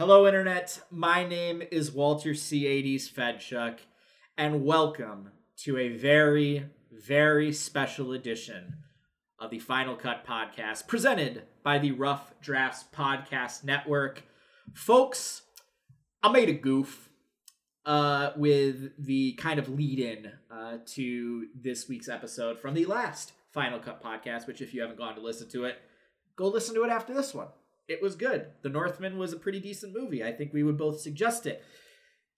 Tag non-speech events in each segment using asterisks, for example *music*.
Hello, Internet. My name is Walter C80s Fedchuk, and welcome to a very, very special edition of the Final Cut Podcast presented by the Rough Drafts Podcast Network. Folks, I made a goof uh, with the kind of lead in uh, to this week's episode from the last Final Cut Podcast, which, if you haven't gone to listen to it, go listen to it after this one. It was good. The Northman was a pretty decent movie. I think we would both suggest it.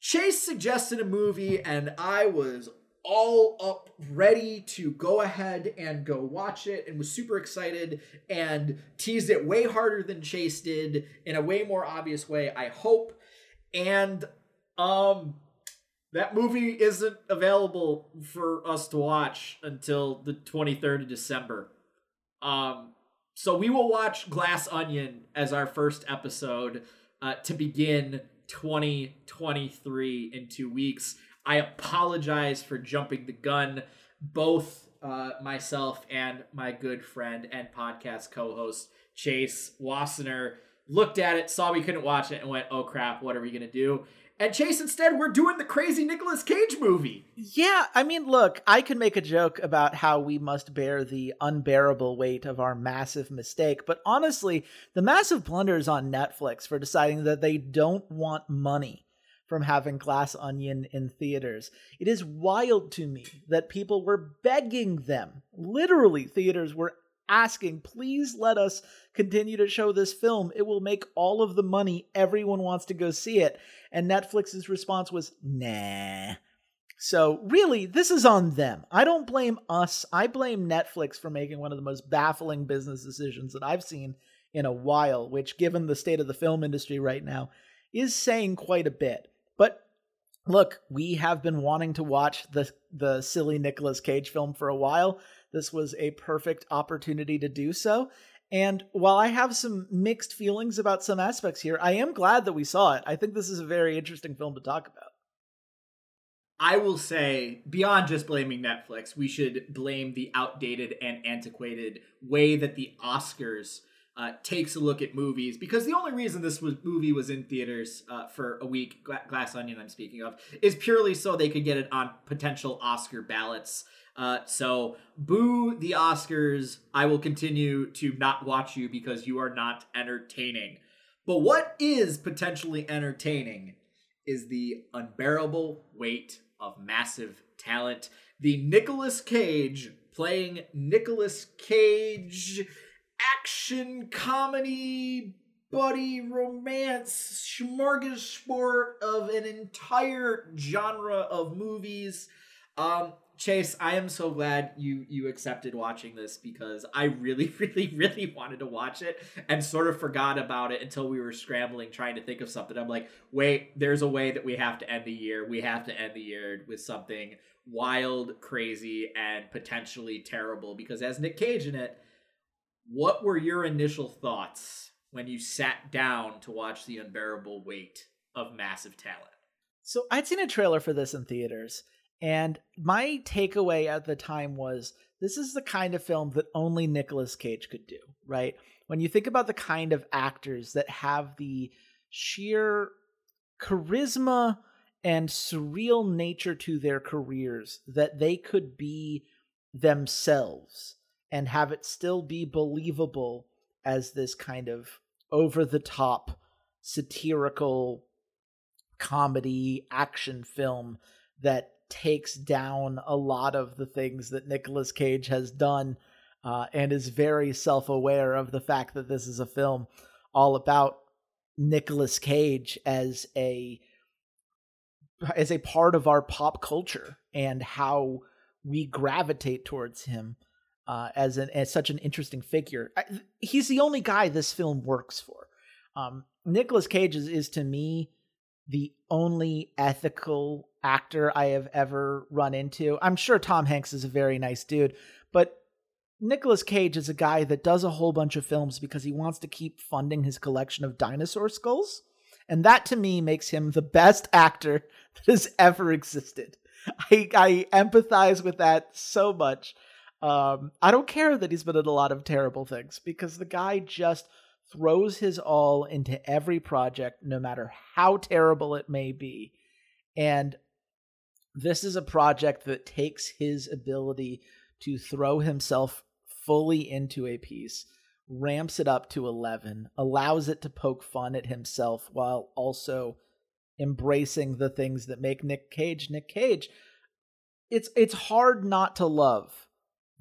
Chase suggested a movie, and I was all up ready to go ahead and go watch it and was super excited and teased it way harder than Chase did in a way more obvious way, I hope. And um that movie isn't available for us to watch until the 23rd of December. Um so we will watch Glass Onion as our first episode uh, to begin 2023 in 2 weeks. I apologize for jumping the gun. Both uh, myself and my good friend and podcast co-host Chase Wassener looked at it, saw we couldn't watch it, and went, "Oh crap, what are we gonna do?" And Chase, instead, we're doing the crazy Nicolas Cage movie. Yeah, I mean, look, I can make a joke about how we must bear the unbearable weight of our massive mistake, but honestly, the massive blunder is on Netflix for deciding that they don't want money from having Glass Onion in theaters. It is wild to me that people were begging them, literally, theaters were asking, please let us continue to show this film. It will make all of the money. Everyone wants to go see it. And Netflix's response was, nah. So, really, this is on them. I don't blame us. I blame Netflix for making one of the most baffling business decisions that I've seen in a while, which, given the state of the film industry right now, is saying quite a bit. But look, we have been wanting to watch the the silly Nicolas Cage film for a while. This was a perfect opportunity to do so. And while I have some mixed feelings about some aspects here, I am glad that we saw it. I think this is a very interesting film to talk about. I will say, beyond just blaming Netflix, we should blame the outdated and antiquated way that the Oscars uh, takes a look at movies. Because the only reason this was, movie was in theaters uh, for a week, Glass Onion, I'm speaking of, is purely so they could get it on potential Oscar ballots. Uh, so boo the Oscars. I will continue to not watch you because you are not entertaining. But what is potentially entertaining is the unbearable weight of massive talent. The Nicolas Cage playing Nicolas Cage action comedy buddy romance smorgasbord of an entire genre of movies. Um, Chase, I am so glad you you accepted watching this because I really, *laughs* really, really wanted to watch it and sort of forgot about it until we were scrambling trying to think of something. I'm like, wait, there's a way that we have to end the year. We have to end the year with something wild, crazy, and potentially terrible. Because as Nick Cage in it, what were your initial thoughts when you sat down to watch the unbearable weight of massive talent? So I'd seen a trailer for this in theaters and my takeaway at the time was this is the kind of film that only Nicolas Cage could do, right? When you think about the kind of actors that have the sheer charisma and surreal nature to their careers, that they could be themselves and have it still be believable as this kind of over the top satirical comedy action film that takes down a lot of the things that Nicolas Cage has done uh, and is very self aware of the fact that this is a film all about Nicolas Cage as a as a part of our pop culture and how we gravitate towards him uh, as an as such an interesting figure. I, he's the only guy this film works for. Um, Nicolas Cage is, is to me the only ethical actor I have ever run into. I'm sure Tom Hanks is a very nice dude, but Nicolas Cage is a guy that does a whole bunch of films because he wants to keep funding his collection of dinosaur skulls. And that to me makes him the best actor *laughs* that has ever existed. I, I empathize with that so much. Um, I don't care that he's been in a lot of terrible things because the guy just throws his all into every project, no matter how terrible it may be. And this is a project that takes his ability to throw himself fully into a piece, ramps it up to 11, allows it to poke fun at himself while also embracing the things that make Nick Cage Nick Cage. It's it's hard not to love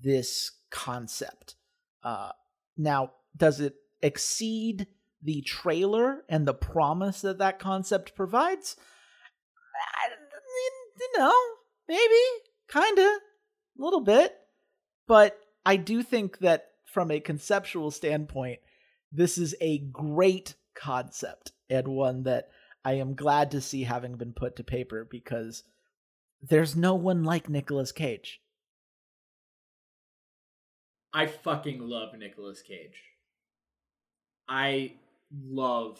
this concept. Uh, now, does it exceed the trailer and the promise that that concept provides? you know, maybe, kinda, a little bit. But I do think that from a conceptual standpoint, this is a great concept and one that I am glad to see having been put to paper because there's no one like Nicolas Cage. I fucking love Nicolas Cage. I love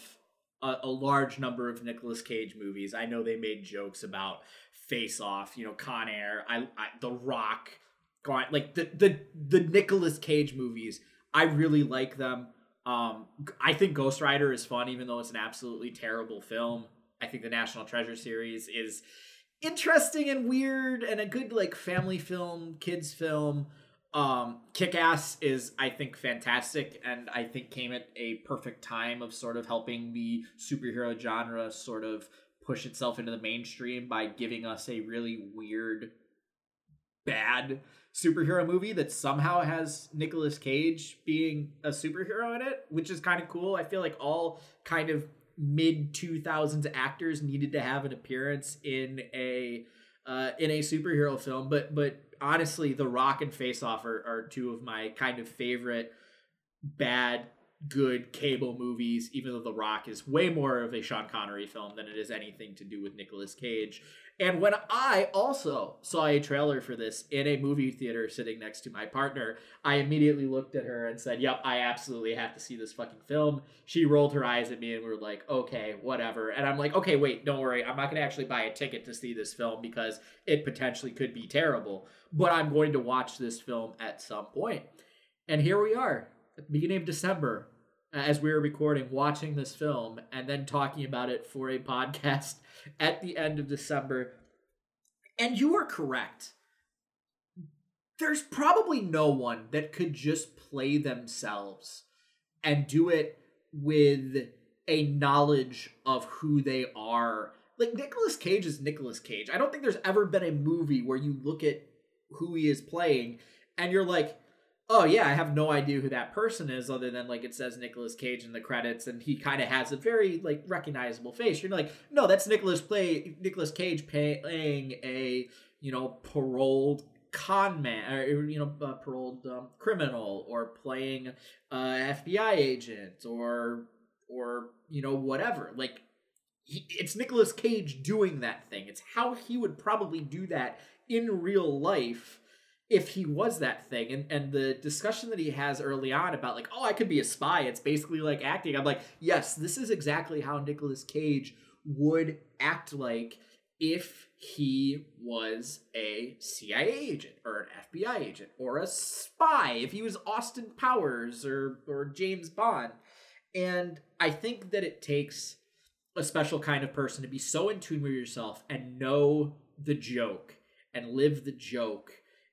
a, a, large number of Nicolas Cage movies. I know they made jokes about Face Off, you know, Con Air, I, I The Rock, like the the the Nicolas Cage movies. I really like them. Um, I think Ghost Rider is fun, even though it's an absolutely terrible film. I think the National Treasure series is interesting and weird and a good like family film, kids film. Um, Kick Ass is, I think, fantastic, and I think came at a perfect time of sort of helping the superhero genre sort of push itself into the mainstream by giving us a really weird, bad superhero movie that somehow has Nicolas Cage being a superhero in it, which is kind of cool. I feel like all kind of mid 2000s actors needed to have an appearance in a uh, in a superhero film, but but honestly, The Rock and Face Off are, are two of my kind of favorite bad good cable movies, even though The Rock is way more of a Sean Connery film than it is anything to do with Nicolas Cage. And when I also saw a trailer for this in a movie theater sitting next to my partner, I immediately looked at her and said, Yep, I absolutely have to see this fucking film. She rolled her eyes at me and we were like, Okay, whatever. And I'm like, Okay, wait, don't worry. I'm not going to actually buy a ticket to see this film because it potentially could be terrible. But I'm going to watch this film at some point. And here we are at the beginning of December Uh, as we were recording, watching this film, and then talking about it for a *laughs* podcast at the end of December. And you are correct. There's probably no one that could just play themselves and do it with a knowledge of who they are. Like Nicolas Cage is Nicolas Cage. I don't think there's ever been a movie where you look at who he is playing and you're like, oh yeah, I have no idea who that person is other than like it says Nicolas Cage in the credits and he kind of has a very like recognizable face. You're like, no, that's Nicolas play Nicolas Cage playing a you know paroled con man or you know a paroled um, criminal or playing a FBI agent or or you know whatever like he, it's Nicolas Cage doing that thing it's how he would probably do that in real life if he was that thing and and the discussion that he has early on about like oh i could be a spy it's basically like acting i'm like yes this is exactly how Nicolas cage would act like if he was a cia agent or an fbi agent or a spy if he was austin powers or or james bond. And i think that it takes a special kind of person to be so in tune with yourself and know the joke and live the joke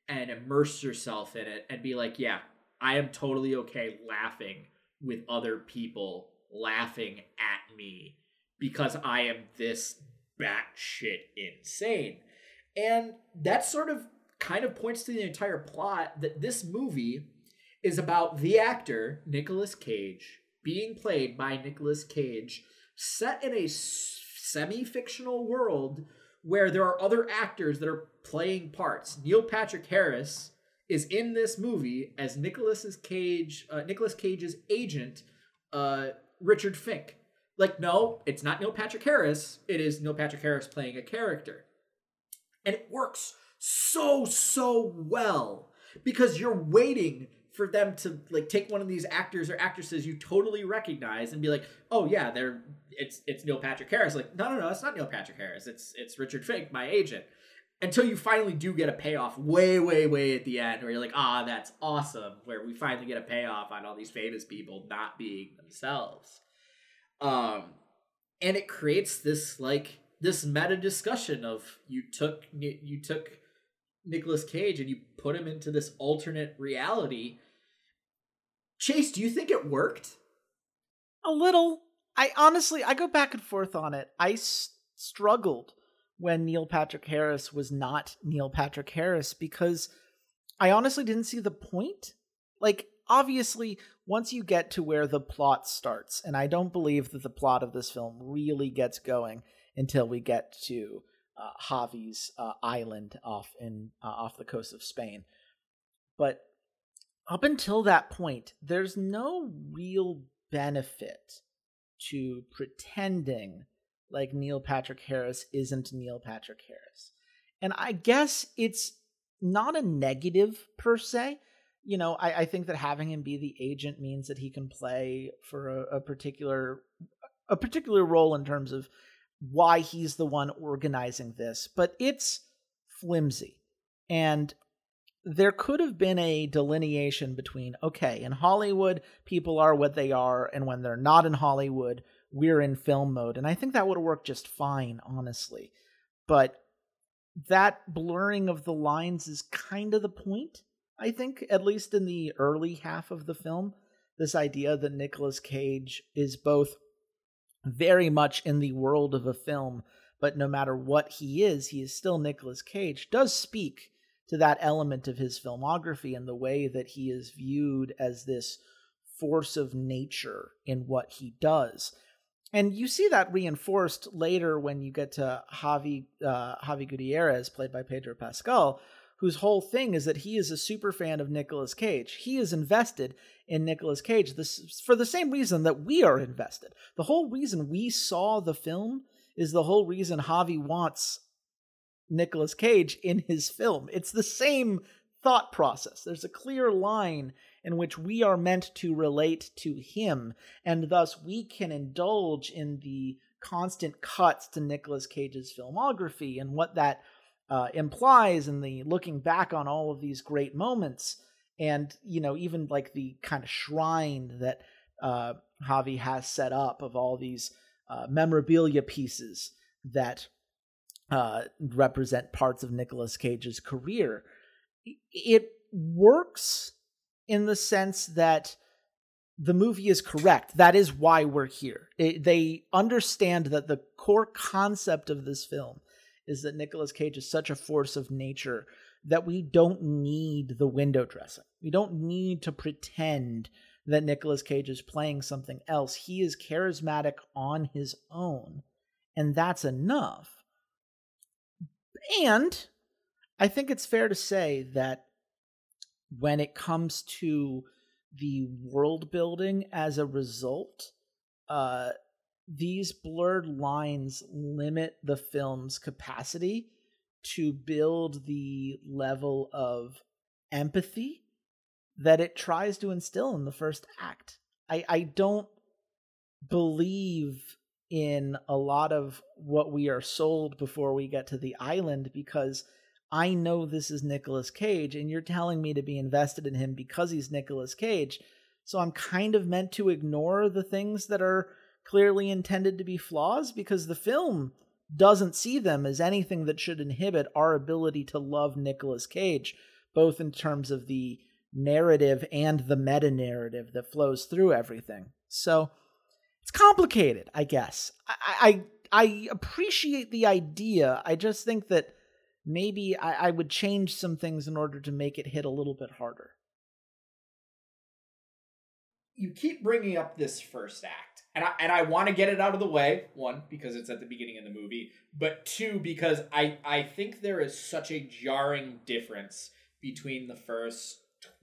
and immerse yourself in it and be like, yeah, I am totally okay laughing with other people laughing at me because I am this batshit insane. And that sort of kind of points to the entire plot that this movie is about the actor, Nicolas Cage, being played by Nicolas Cage, set in a semi fictional world where there are other actors that are playing parts. Neil Patrick Harris is in this movie as Nicolas's Cage, uh, Nicolas Cage's agent, uh, Richard Fink. Like, no, it's not Neil Patrick Harris. It is Neil Patrick Harris playing a character, and it works so so well because you're waiting for them to like take one of these actors or actresses you totally recognize and be like, oh yeah, they're it's it's Neil Patrick Harris. Like, no no no, it's not Neil Patrick Harris. It's it's Richard Fink, my agent. until you finally do get a payoff way, way, way at the end where you're like, ah, that's awesome. Where we finally get a payoff on all these famous people not being themselves. Um, and it creates this like this meta discussion of you took you took Nicolas Cage and you put him into this alternate reality. Chase, do you think it worked? A little. I honestly, I go back and forth on it. I s- struggled when Neil Patrick Harris was not Neil Patrick Harris because I honestly didn't see the point. Like, obviously, once you get to where the plot starts, and I don't believe that the plot of this film really gets going until we get to uh, Javi's uh, island off in uh, off the coast of Spain. But up until that point, there's no real benefit to pretending like Neil Patrick Harris isn't Neil Patrick Harris. And I guess it's not a negative per se. You know, I, I think that having him be the agent means that he can play for a, a particular a particular role in terms of why he's the one organizing this, but it's flimsy. And there could have been a delineation between okay, in Hollywood, people are what they are, and when they're not in Hollywood, we're in film mode. And I think that would have worked just fine, honestly. But that blurring of the lines is kind of the point, I think, at least in the early half of the film. This idea that Nicolas Cage is both very much in the world of a film, but no matter what he is, he is still Nicolas Cage, does speak to that element of his filmography and the way that he is viewed as this force of nature in what he does. And you see that reinforced later when you get to Javi uh, Javi Gutierrez, played by Pedro Pascal, whose whole thing is that he is a super fan of Nicolas Cage. He is invested in Nicolas Cage this, for the same reason that we are invested. The whole reason we saw the film is the whole reason Javi wants Nicolas Cage in his film. It's the same thought process. There's a clear line in which we are meant to relate to him, and thus we can indulge in the constant cuts to Nicolas Cage's filmography and what that uh, implies and the looking back on all of these great moments and you know even like the kind of shrine that uh, Javi has set up of all these uh, memorabilia pieces that uh, represent parts of Nicolas Cage's career. It works in the sense that the movie is correct. That is why we're here. It, they understand that the core concept of this film is that Nicolas Cage is such a force of nature that we don't need the window dressing. We don't need to pretend that Nicolas Cage is playing something else. He is charismatic on his own, and that's enough. And I think it's fair to say that when it comes to the world building as a result, uh, these blurred lines limit the film's capacity to build the level of empathy that it tries to instill in the first act. I, I don't believe in a lot of what we are sold before we get to the island because I know this is Nicolas Cage and you're telling me to be invested in him because he's Nicolas Cage. So I'm kind of meant to ignore the things that are clearly intended to be flaws because the film doesn't see them as anything that should inhibit our ability to love Nicolas Cage, both in terms of the narrative and the meta narrative that flows through everything. So it's complicated, I guess. I, I, I appreciate the idea. I just think that maybe I, I would change some things in order to make it hit a little bit harder. You keep bringing up this first act and I and I want to get it out of the way. One, because it's at the beginning of the movie, but two, because I I think there is such a jarring difference between the first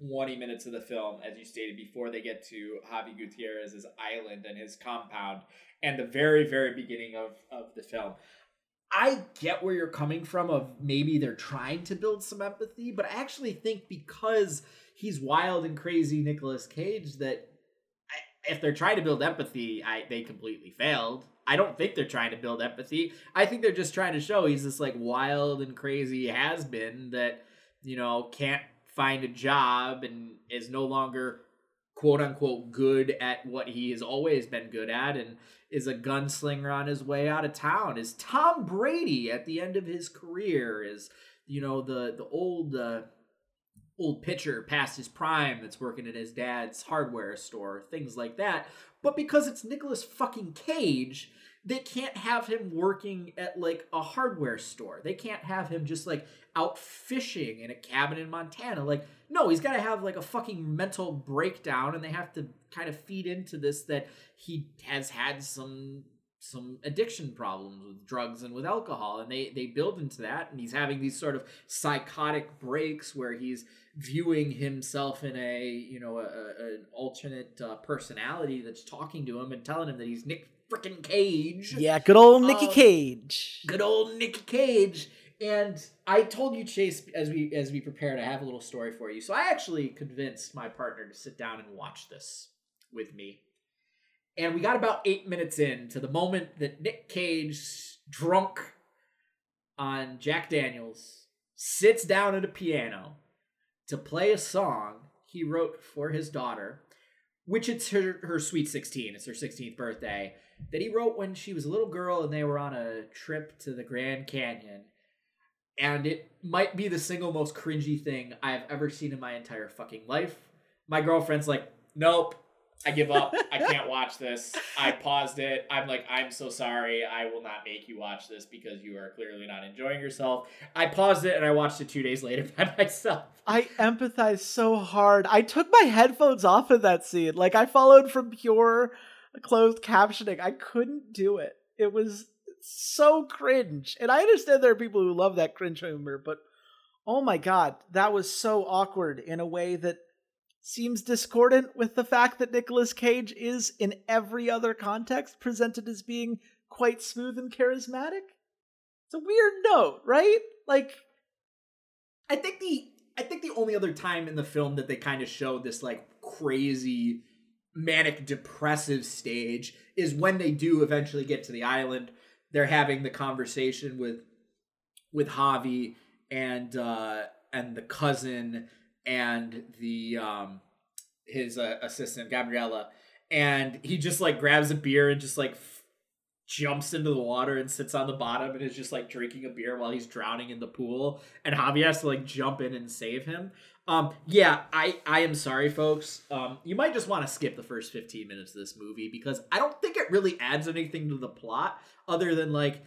20 minutes of the film, as you stated before they get to Javi Gutierrez's island and his compound, and the very, very beginning of, of the film. I get where you're coming from of maybe they're trying to build some empathy, but I actually think because he's wild and crazy Nicolas Cage that if they're trying to build empathy, I they completely failed. I don't think they're trying to build empathy. I think they're just trying to show he's this like wild and crazy has been that, you know, can't find a job and is no longer quote unquote good at what he has always been good at and is a gunslinger on his way out of town. Is Tom Brady at the end of his career? Is you know the the old uh, old pitcher past his prime that's working at his dad's hardware store, things like that. But because it's Nicolas fucking Cage, they can't have him working at like a hardware store. They can't have him just like out fishing in a cabin in Montana. Like, no, he's got to have like a fucking mental breakdown, and they have to kind of feed into this that he has had some some addiction problems with drugs and with alcohol and they they build into that and he's having these sort of psychotic breaks where he's viewing himself in a you know a, a an alternate uh, personality that's talking to him and telling him that he's Nick freaking Cage. Yeah, good old Nicky um, Cage. Good old Nicky Cage. And I told you, Chase, as we as we prepared, I have a little story for you. So I actually convinced my partner to sit down and watch this with me. And we got about eight minutes in to the moment that Nick Cage, drunk on Jack Daniels, sits down at a piano to play a song he wrote for his daughter, which it's her, her sweet 16. It's her 16th birthday, that he wrote when she was a little girl and they were on a trip to the Grand Canyon. And it might be the single most cringy thing I've ever seen in my entire fucking life. My girlfriend's like, nope, I give up. I can't *laughs* watch this. I paused it. I'm like, I'm so sorry. I will not make you watch this because you are clearly not enjoying yourself. I paused it and I watched it two days later *laughs* by myself. I empathize so hard. I took my headphones off of that scene. Like I followed from pure closed captioning. I couldn't do it. It was so cringe. And I understand there are people who love that cringe humor, but oh my god, that was so awkward in a way that seems discordant with the fact that Nicolas Cage is, in every other context, presented as being quite smooth and charismatic. It's a weird note, right? Like, I think the I think the only other time in the film that they kind of show this like crazy manic depressive stage is when they do eventually get to the island. They're having the conversation with with Javi and uh and the cousin and the um his uh, assistant Gabriella, and he just like grabs a beer and just like jumps into the water and sits on the bottom and is just like drinking a beer while he's drowning in the pool, and Javi has to like jump in and save him. Um, yeah, I I am sorry, folks. Um, you might just want to skip the first fifteen minutes of this movie because I don't think it really adds anything to the plot other than like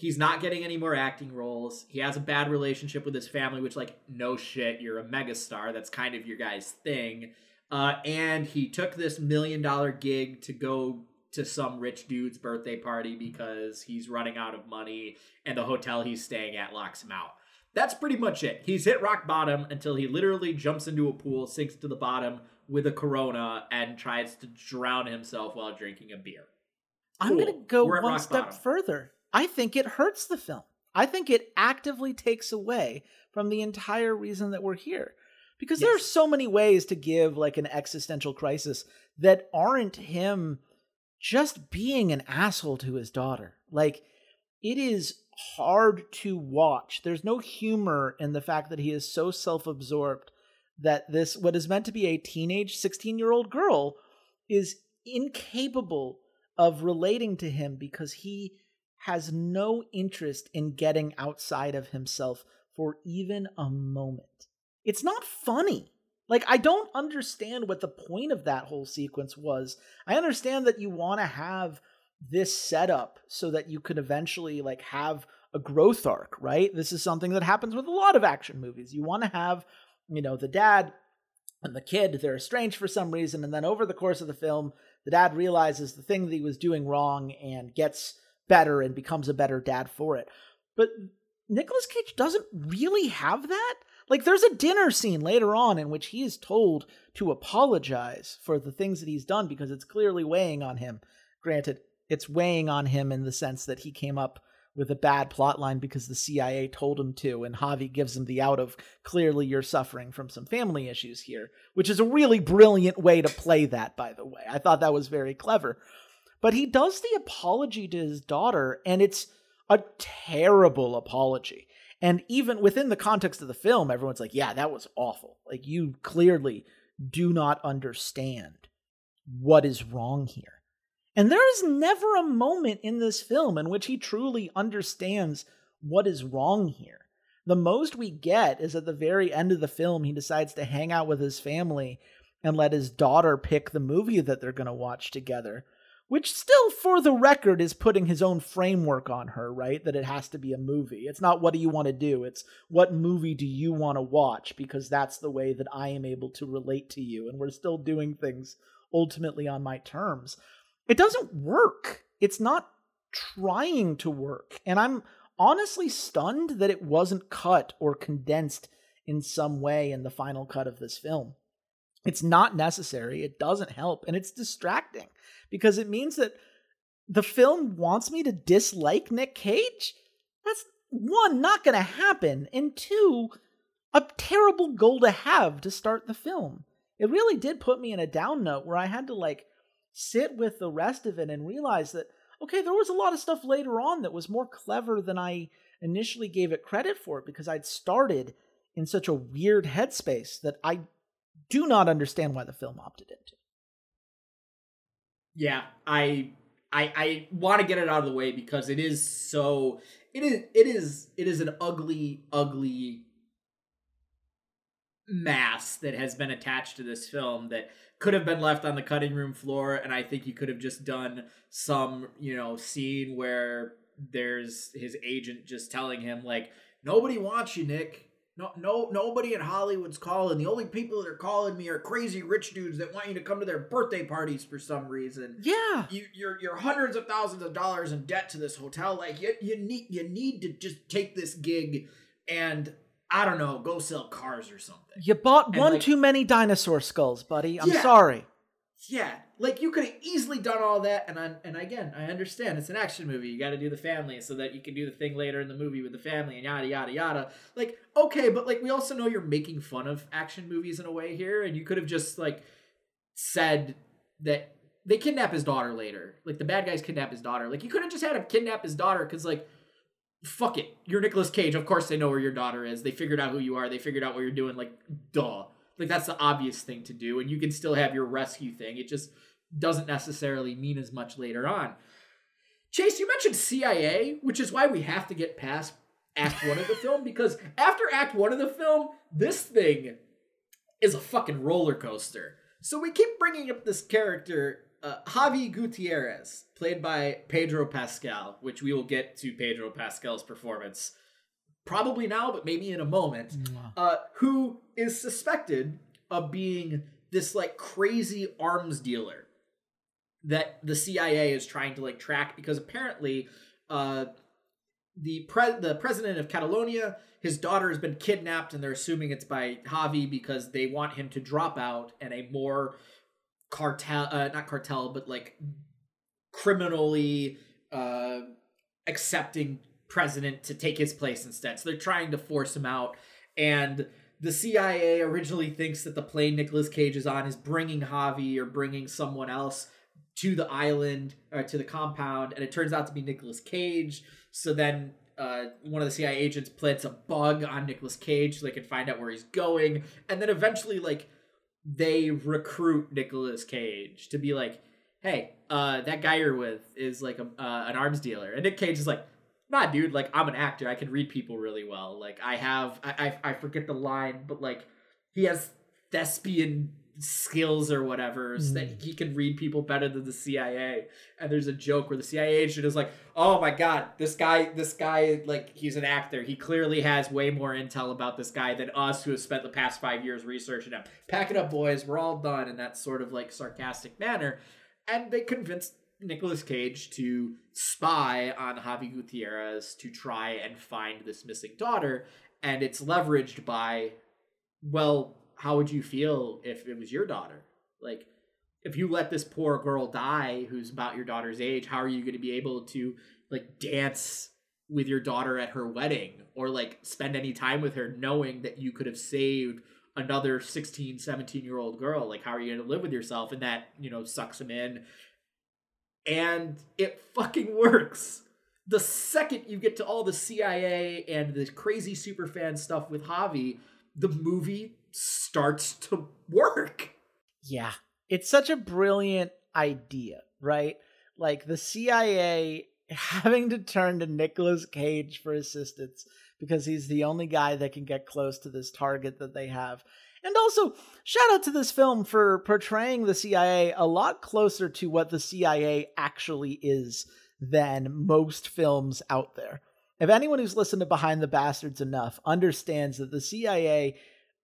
he's not getting any more acting roles. He has a bad relationship with his family, which, like, no shit, you're a megastar. That's kind of your guy's thing. Uh, and he took this million dollar gig to go to some rich dude's birthday party because he's running out of money and the hotel he's staying at locks him out. That's pretty much it. He's hit rock bottom until he literally jumps into a pool, sinks to the bottom with a corona, and tries to drown himself while drinking a beer. Cool. I'm going to go one step bottom. further. I think it hurts the film. I think it actively takes away from the entire reason that we're here. Because yes. there are so many ways to give like an existential crisis that aren't him just being an asshole to his daughter. Like it is hard to watch. There's no humor in the fact that he is so self-absorbed that this what is meant to be a teenage 16-year-old girl is incapable of relating to him because he has no interest in getting outside of himself for even a moment. It's not funny. Like, I don't understand what the point of that whole sequence was. I understand that you want to have this setup so that you could eventually, like, have a growth arc, right? This is something that happens with a lot of action movies. You want to have, you know, the dad and the kid, they're estranged for some reason. And then over the course of the film, the dad realizes the thing that he was doing wrong and gets better and becomes a better dad for it. But Nicolas Cage doesn't really have that. Like there's a dinner scene later on in which he is told to apologize for the things that he's done because it's clearly weighing on him. Granted, it's weighing on him in the sense that he came up with a bad plot line because the CIA told him to, and Javi gives him the out of clearly you're suffering from some family issues here, which is a really brilliant way to play that, by the way. I thought that was very clever. But he does the apology to his daughter, and it's a terrible apology. And even within the context of the film, everyone's like, yeah, that was awful. Like, you clearly do not understand what is wrong here. And there is never a moment in this film in which he truly understands what is wrong here. The most we get is at the very end of the film, he decides to hang out with his family and let his daughter pick the movie that they're going to watch together, which still, for the record, is putting his own framework on her, right? That it has to be a movie. It's not what do you want to do, it's what movie do you want to watch, because that's the way that I am able to relate to you. And we're still doing things ultimately on my terms it doesn't work. It's not trying to work. And I'm honestly stunned that it wasn't cut or condensed in some way in the final cut of this film. It's not necessary, it doesn't help, and it's distracting because it means that the film wants me to dislike Nick Cage. That's one, not going to happen, and two, a terrible goal to have to start the film. It really did put me in a down note where I had to like sit with the rest of it and realize that okay, there was a lot of stuff later on that was more clever than I initially gave it credit for because I'd started in such a weird headspace that I do not understand why the film opted into. Yeah, I I I want to get it out of the way because it is so it is it is it is an ugly ugly mass that has been attached to this film that could have been left on the cutting room floor and i think you could have just done some you know scene where there's his agent just telling him like nobody wants you nick no, no, nobody in Hollywood's calling. The only people that are calling me are crazy rich dudes that want you to come to their birthday parties for some reason. Yeah, you, you're you're hundreds of thousands of dollars in debt to this hotel. Like you, you need you need to just take this gig and I don't know, go sell cars or something. You bought and one like, too many dinosaur skulls, buddy. I'm yeah, sorry. Yeah, like you could have easily done all that, and I, and again, I understand it's an action movie. You got to do the family so that you can do the thing later in the movie with the family and yada yada yada. Like, okay, but like we also know you're making fun of action movies in a way here, and you could have just like said that they kidnap his daughter later. Like the bad guys kidnap his daughter. Like you could have just had him kidnap his daughter because like fuck it. You're Nicolas Cage. Of course they know where your daughter is. They figured out who you are. They figured out what you're doing. Like, duh. Like that's the obvious thing to do. And you can still have your rescue thing. It just doesn't necessarily mean as much later on. Chase, you mentioned CIA, which is why we have to get past Act One of the film, because after Act One of the film, this thing is a fucking roller coaster. So we keep bringing up this character uh, Javi Gutierrez, played by Pedro Pascal, which we will get to Pedro Pascal's performance probably now, but maybe in a moment, uh, who is suspected of being this like crazy arms dealer that the CIA is trying to like track because apparently uh, the pre- the president of Catalonia, his daughter has been kidnapped, and they're assuming it's by Javi because they want him to drop out and a more cartel uh, not cartel but like criminally uh accepting president to take his place instead. So they're trying to force him out. And the CIA originally thinks that the plane Nicolas Cage is on is bringing Javi or bringing someone else to the island or to the compound, and it turns out to be Nicolas Cage. So then uh, one of the CIA agents plants a bug on Nicolas Cage so they can find out where he's going, and then eventually, like they recruit Nicolas Cage to be like, "Hey, uh, that guy you're with is like a, uh, an arms dealer," and Nick Cage is like, "Nah, dude. Like, I'm an actor. I can read people really well. Like, I have I I, I forget the line, but like, he has thespian skills or whatever mm. so that mm. he can read people better than the CIA. And there's a joke where the CIA agent is like, "Oh my god, this guy, this guy, like he's an actor. He clearly has way more intel about this guy than us who have spent the past five years researching him. Pack it up, boys. We're all done." In that sort of like sarcastic manner, and they convinced Nicolas Cage to spy on Javi Gutierrez to try and find this missing daughter, and it's leveraged by, well, how would you feel if it was your daughter? Like, if you let this poor girl die who's about your daughter's age, how are you going to be able to like dance with your daughter at her wedding? Or like spend any time with her knowing that you could have saved another 16 17 year old girl? Like how are you going to live with yourself? And that you know sucks him in and it fucking works. The second you get to all the cia and the crazy super fan stuff with javi the movie starts to work. Yeah. It's such a brilliant idea right? Like the cia *laughs* having to turn to Nicolas Cage for assistance because he's the only guy that can get close to this target that they have. And also, shout out to this film for portraying the CIA a lot closer to what the CIA actually is than most films out there. If anyone who's listened to Behind the Bastards enough understands that the CIA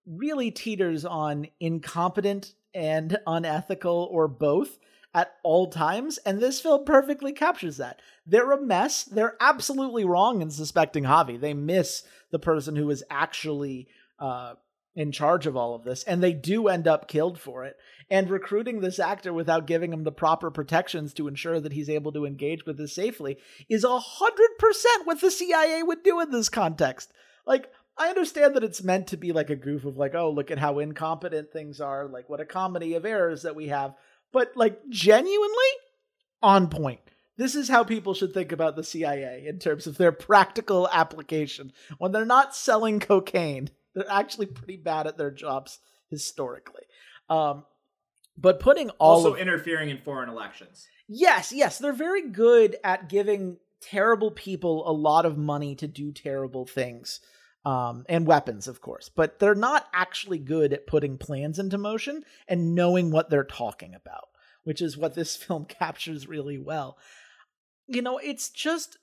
really teeters on incompetent and unethical or both, at all times, and this film perfectly captures that. They're a mess. They're absolutely wrong in suspecting Javi. They miss the person who is actually uh, in charge of all of this, and they do end up killed for it. And recruiting this actor without giving him the proper protections to ensure that he's able to engage with this safely is a hundred percent what the CIA would do in this context. Like, I understand that it's meant to be like a goof of like, oh, look at how incompetent things are, like what a comedy of errors that we have but like genuinely on point. This is how people should think about the CIA in terms of their practical application. When they're not selling cocaine, they're actually pretty bad at their jobs historically. Um, but putting all also of, interfering in foreign elections. Yes, yes, they're very good at giving terrible people a lot of money to do terrible things um, and weapons, of course. But they're not actually good at putting plans into motion and knowing what they're talking about, which is what this *laughs* film captures really well. You know, it's just,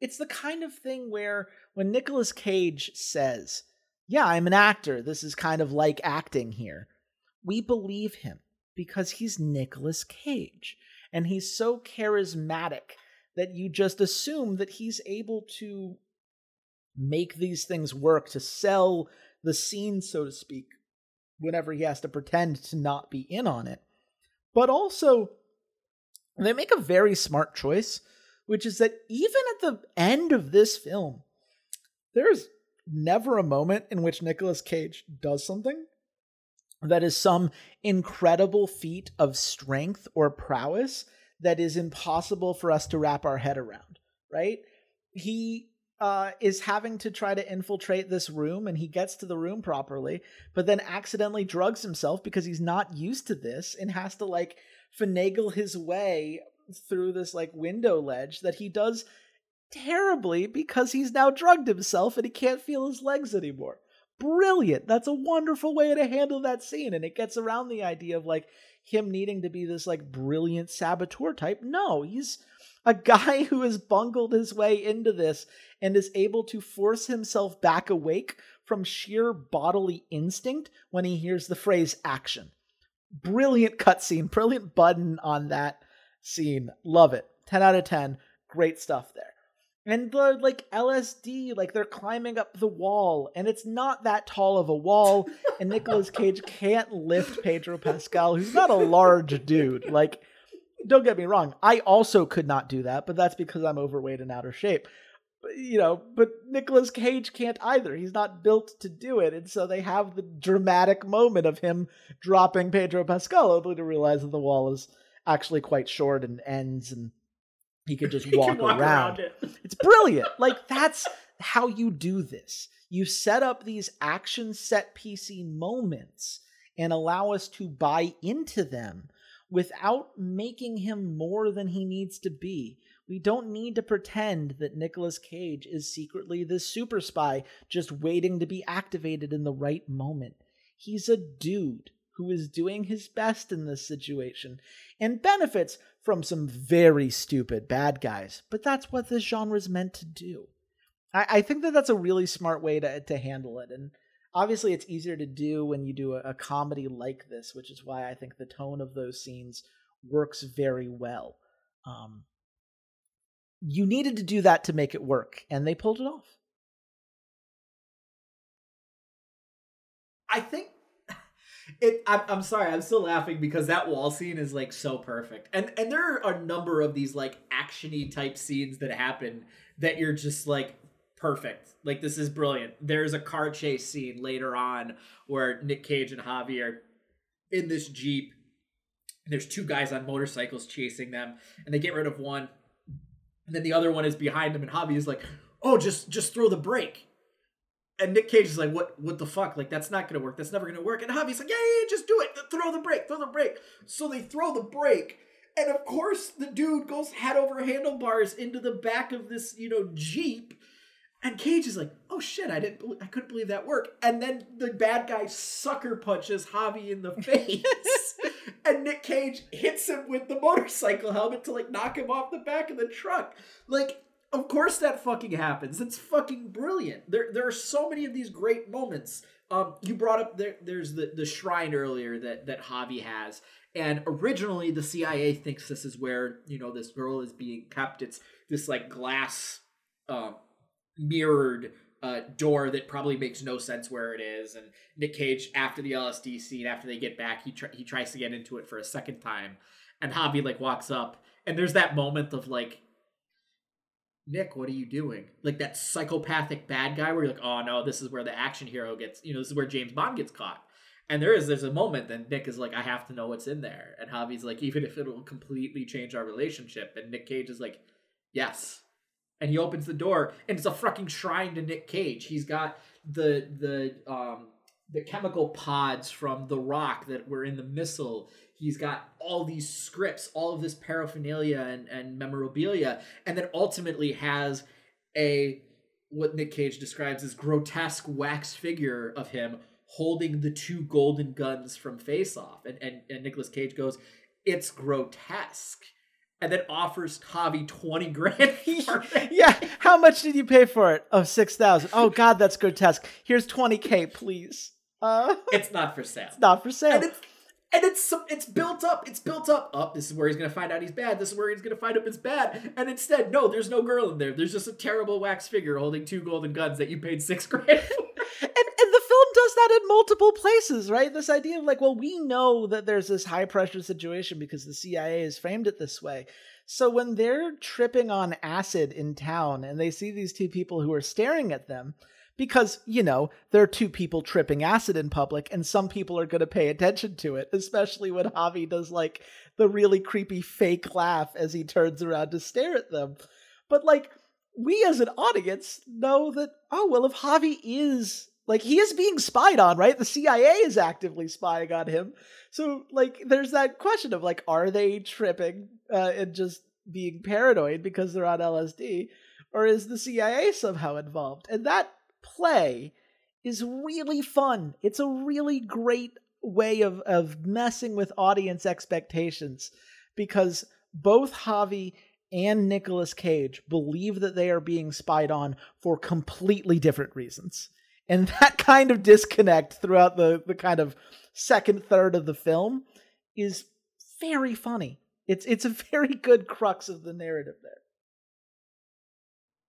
it's the kind of thing where when Nicolas Cage says, Yeah, I'm an actor, this is kind of like acting here, we believe him because he's Nicolas Cage. And he's so charismatic that you just assume that he's able to make these things work to sell the scene, so to speak, whenever he has to pretend to not be in on it. But also, they make a very smart choice, which is that even at the end of this film, there's never a moment in which Nicolas Cage does something that is some incredible feat of strength or prowess that is impossible for us to wrap our head around, right? He uh, is having to try to infiltrate this room and he gets to the room properly, but then accidentally drugs himself because he's not used to this and has to like finagle his way through this like window ledge that he does terribly because he's now drugged himself and he can't feel his legs anymore. Brilliant. That's a wonderful way to handle that scene. And it gets around the idea of like him needing to be this like brilliant saboteur type. No, he's a *laughs* guy who has bungled his way into this and is able to force himself back awake from sheer bodily instinct when he hears the phrase action. Brilliant cutscene, brilliant button on that scene. Love it. 10 out of 10. Great stuff there. And the like LSD, like they're climbing up the wall, and it's not that tall of a wall, and Nicolas Cage can't lift Pedro Pascal, who's not a large dude. Like, don't get me wrong, I also could not do that, but that's because I'm overweight and out of shape you know, but Nicolas Cage can't either. He's not built to do it. And so they have the dramatic moment of him dropping Pedro Pascal, only to realize that the wall is actually quite short and ends and he could just *laughs* walk, walk, around. around it. it's brilliant. Like that's how you do this. You set up these action set piece moments and allow us to buy into them without making him more than he needs to be we don't need to pretend that Nicolas Cage is secretly this super spy just waiting to be activated in the right moment. He's a dude who is doing his best in this situation and benefits from some very stupid bad guys, but that's what this genre is meant to do. I, I think that that's a really smart way to, to handle it. And obviously, it's easier to do when you do a, a comedy like this, which is why I think the tone of those scenes works very well. Um, you needed to do that to make it work, and they pulled it off. I think It. I'm, I'm sorry. I'm still laughing because that wall scene is like so perfect, and and there are a number of these like actiony type scenes that happen that you're just like perfect. Like this is brilliant. There's a car chase scene later on where Nick Cage and Javi are in this jeep. There's two guys on motorcycles chasing them, and they get rid of one, and then the other one is behind them, and Javi is like, "Oh, just just throw the brake." And Nick Cage is like, "What? What the fuck? Like that's not gonna work. That's never gonna work." And Javi's like, "Yeah, yeah, yeah just do it. Throw the brake. Throw the brake." So they throw the brake, and of course the dude goes head over handlebars into the back of this, you know, jeep. And Cage is like, "Oh shit! I didn't. I couldn't believe that worked." And then the bad guy sucker punches Javi in the face, *laughs* and Nick Cage hits him with the motorcycle helmet to like knock him off the back of the truck. Like of course that fucking happens. It's fucking brilliant. There there are so many of these great moments. Um, you brought up there. There's the the shrine earlier that that Javi has, and originally the CIA thinks this is where you know this girl is being kept. It's this like glass, uh, mirrored uh, door that probably makes no sense where it is. And Nick Cage, after the LSD scene, after they get back, he tr- he tries to get into it for a second time, and Javi like walks up, and there's that moment of like Nick, what are you doing? Like that psychopathic bad guy where you're like, oh no, this is where the action hero gets, you know, this is where James Bond gets caught. And there is, there's a moment that Nick is like, I have to know what's in there. And Javi's like, even if it will completely change our relationship. And Nick Cage is like, yes. And he opens the door and it's a fucking shrine to Nick Cage. He's got the, the, um, the chemical pods from the rock that were in the missile he's got all these scripts, all of this paraphernalia and, and memorabilia, and then ultimately has a what Nick Cage describes as grotesque wax figure of him holding the two golden guns from Face Off. And, and, and Nicolas Cage goes, It's grotesque. And then offers Javi 20 *laughs* grand *laughs* yeah. How much did you pay for it? Oh, 6000 Oh, God, that's grotesque. Here's 20K, please. Uh, *laughs* it's not for sale. It's not for sale and it's it's built up. It's built up. Up. Oh, this is where he's gonna find out he's bad. This is where he's gonna find out it's bad. And instead, no, there's no girl in there. There's just a terrible wax figure holding two golden guns that you paid six grand *laughs* and and the film does that in multiple places, right? This idea of like, well, we know that there's this high pressure situation because the CIA has framed it this way. So when they're tripping on acid in town and they see these two people who are staring at them, because you know there are two people tripping acid in public and some people are going to pay attention to it especially when javi does like the really creepy fake laugh as he turns around to stare at them. But like we as an audience know that oh well if javi is like he is being spied on right? The cia is actively spying on him. So like there's that question of like are they tripping uh, and just being paranoid because they're on lsd or is the cia somehow involved? And that play is really fun. It's a really great way of of messing with audience expectations because both Javi and Nicolas Cage believe that they are being spied on for completely different reasons. And *laughs* that kind of disconnect throughout the the kind of second third of the film is very funny. It's it's a very good crux of the narrative there.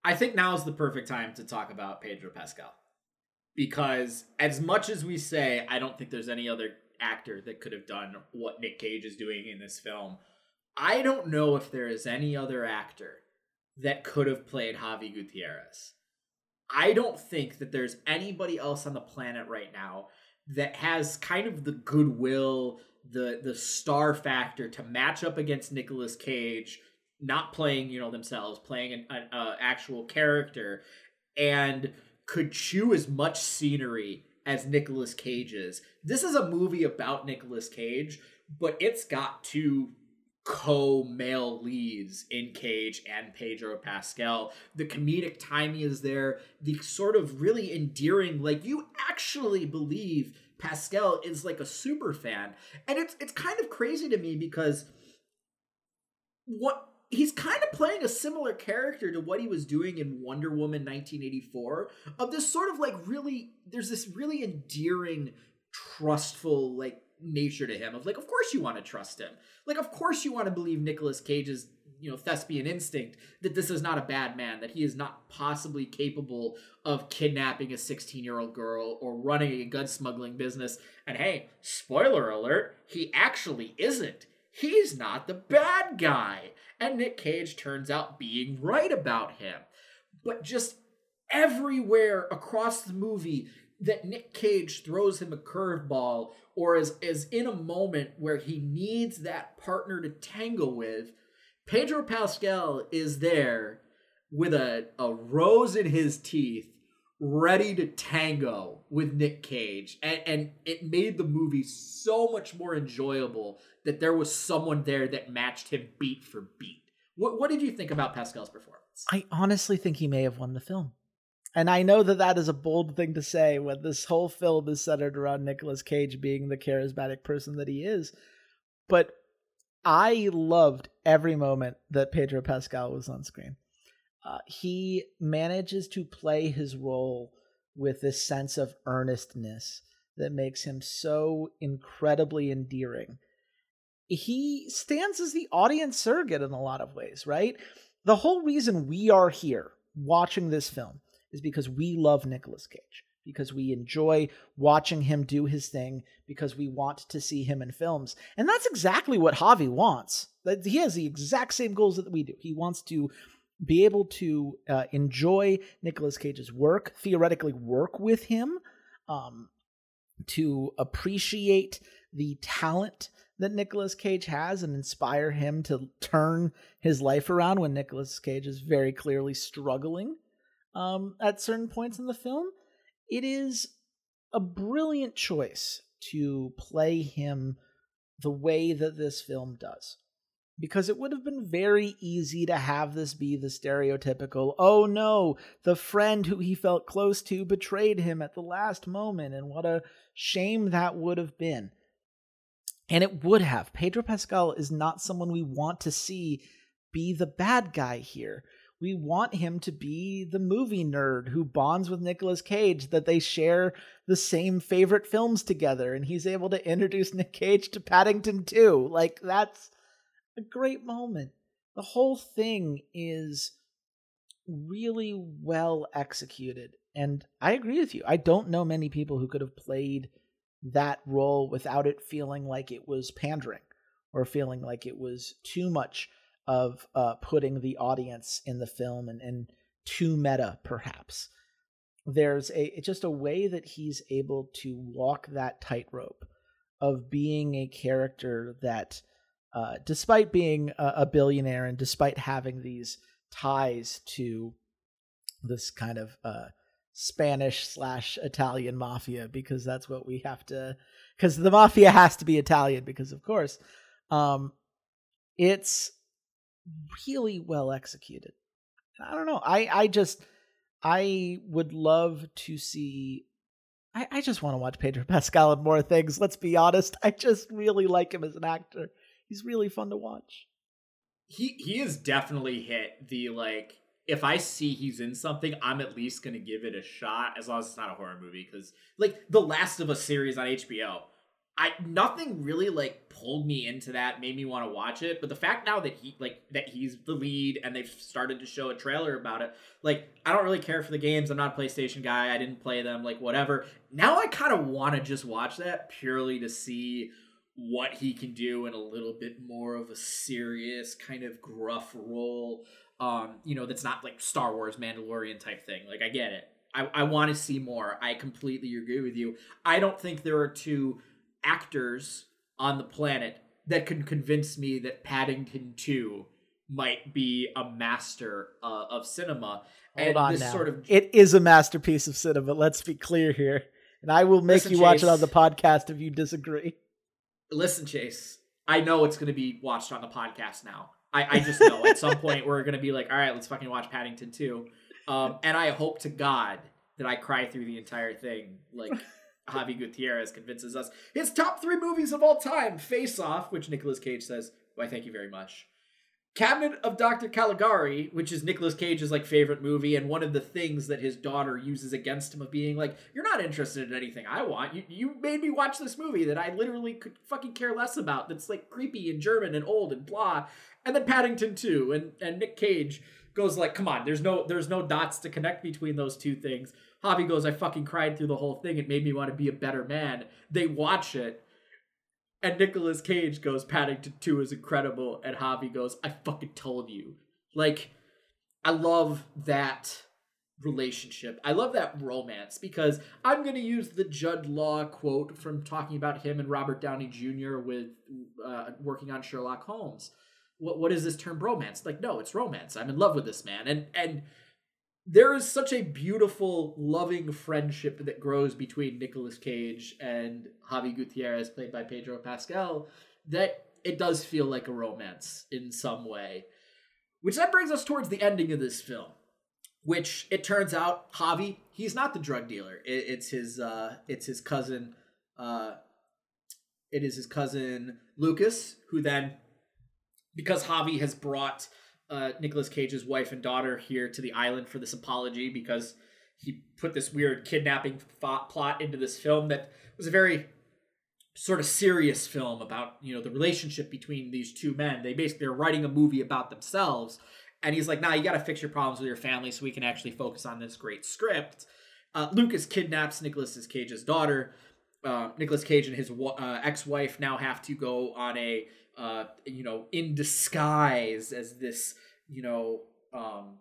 I think now is the perfect time to talk about Pedro Pascal. Because as much as we say, I don't think there's any other actor that could have done what Nick Cage is doing in this film. I don't know if there is any other actor that could have played Javi Gutierrez. I don't think that there's anybody else on the planet right now that has kind of the goodwill, the the star factor to match up against Nicolas Cage not playing you know themselves playing an, an uh, actual character and could chew as much scenery as Nicolas Cage's. This is a movie about Nicolas Cage, but it's got two co-male leads in Cage and Pedro Pascal. The comedic timing is there. The sort of really endearing, like you actually believe Pascal is like a super fan, and it's it's kind of crazy to me because what he's kind of playing a similar character to what he was doing in Wonder Woman 1984 of this sort of like really there's this really endearing trustful like nature to him of like of course you want to trust him. Like of course you want to believe Nicolas Cage's you know thespian instinct that this is not a bad man that he is not possibly capable of kidnapping a 16 year old girl or running a gun smuggling business. And hey spoiler alert he actually isn't he's not the bad guy. And nick cage turns out being right about him. But just everywhere across the movie that Nick Cage throws him a curveball or is, is in a moment where he needs that partner to tangle with, Pedro Pascal is there with a, a rose in his teeth, ready to tango with Nick Cage. And, and it made the movie so much more enjoyable that there was someone there that matched him beat for beat. What, what did you think about Pascal's performance? I honestly think he may have won the film. And I know that that is a bold thing to say when this whole film is centered around Nicolas Cage being the charismatic person that he is. But I loved every moment that Pedro Pascal was on screen. Uh, he manages to play his role with this sense of earnestness that makes him so incredibly endearing. He stands as the audience surrogate in a lot of ways, right? The whole reason we are here watching this film is because we love Nicolas Cage, because we enjoy watching him do his thing, because we want to see him in films. And that's exactly what Javi wants. He has the exact same goals that we do. He wants to be able to uh, enjoy Nicolas Cage's work, theoretically work with him, um, to appreciate the talent that Nicolas Cage has and inspire him to turn his life around when Nicolas Cage is very clearly struggling um, at certain points in the film. It is a brilliant choice to play him the way that this film does. Because it would have been very easy to have this be the stereotypical, oh no, the friend who he felt close to betrayed him at the last moment, and what a shame that would have been. And it would have. Pedro Pascal is not someone we want to see be the bad guy here we want him to be the movie nerd who bonds with Nicolas Cage, that they share the same favorite films together, and he's able to introduce Nick Cage to Paddington 2. Like, that's a great moment. The whole thing is really well executed. And I agree with you. I don't know many people who could have played that role without it feeling like it was pandering or feeling like it was too much of uh, putting the audience in the film and, and too meta, perhaps. There's a just a way that he's able to walk that tightrope of being a character that, uh, despite being a, a billionaire and despite having these ties to this kind of uh, Spanish slash Italian mafia, because that's what we have to, because the mafia has to be Italian, because of course, um, it's really well executed. I don't know. I I just I would love to see. I, I just want to watch Pedro *laughs* Pascal in more things. Let's be honest. I just really like him as an actor. He's really fun to watch. He he has definitely hit the like. If I see he's in something, I'm at least gonna give it a shot, as long as it's not a horror movie. Because like the Last of Us series on HBO, I nothing really like pulled me into that, made me want to watch it. But the fact now that he like that he's the lead and they've started to show a trailer about it, like I don't really care for the games. I'm not a PlayStation guy. I didn't play them, like whatever. Now I kind of want to just watch that purely to see what he can do in a little bit more of a serious kind of gruff role. Um, you know, that's not like Star Wars Mandalorian type thing. Like I get it. I, I want to see more. I completely agree with you. I don't think there are two actors on the planet that can convince me that Paddington 2 might be a master uh, of cinema. Hold and on now. Sort of... It is a masterpiece of cinema. Let's be clear here. And I will make Listen, you watch Chase, it on the podcast if you disagree. Listen, Chase, I know it's going to be watched on the podcast now. I, I just know at some point we're going to be like, all right, let's fucking watch Paddington 2. Um, and I hope to God that I cry through the entire thing. Like, *laughs* Javi Gutierrez convinces us his top three movies of all time Face Off, which Nicolas Cage says, Why, thank you very much. Cabinet of Dr. Caligari, which is Nicolas Cage's like favorite movie, and one of the things that his daughter uses against him of being like, "You're not interested in anything I want. You you made me watch this movie that I literally could fucking care less about. That's like creepy and German and old and blah." And then Paddington 2 and, and Nick Cage goes like, come on, there's no there's no dots to connect between those two things. Javi goes, I fucking cried through the whole thing. It made me want to be a better man. They watch it. And Nicolas Cage goes, Paddington 2 is incredible. And Javi goes, I fucking told you. Like, I love that relationship. I love that romance because I'm going to use the Jude Law quote from talking about him and Robert Downey Jr. with uh, working on Sherlock Holmes. What what is this term romance? Like no, it's romance. I'm in love with this man. And and there is such a beautiful loving friendship that grows between Nicolas Cage and Javi Gutierrez played by Pedro Pascal that it does feel like a romance in some way. Which then brings us towards the ending of this film which it turns out Javi he's not the drug dealer. It, it's his uh, it's his cousin. Uh, it is his cousin Lucas who then, because Javi has brought uh, Nicolas Cage's wife and daughter here to the island for this apology because he put this weird kidnapping plot into this film that was a very sort of serious film about you know the relationship between these two men. They basically are writing a movie about themselves and he's like, nah, you got to fix your problems with your family so we can actually focus on this great script. Uh, Lucas kidnaps Nicolas Cage's daughter. Uh, Nicolas Cage and his uh, ex-wife now have to go on a, uh, you know, in disguise as this, you know, um,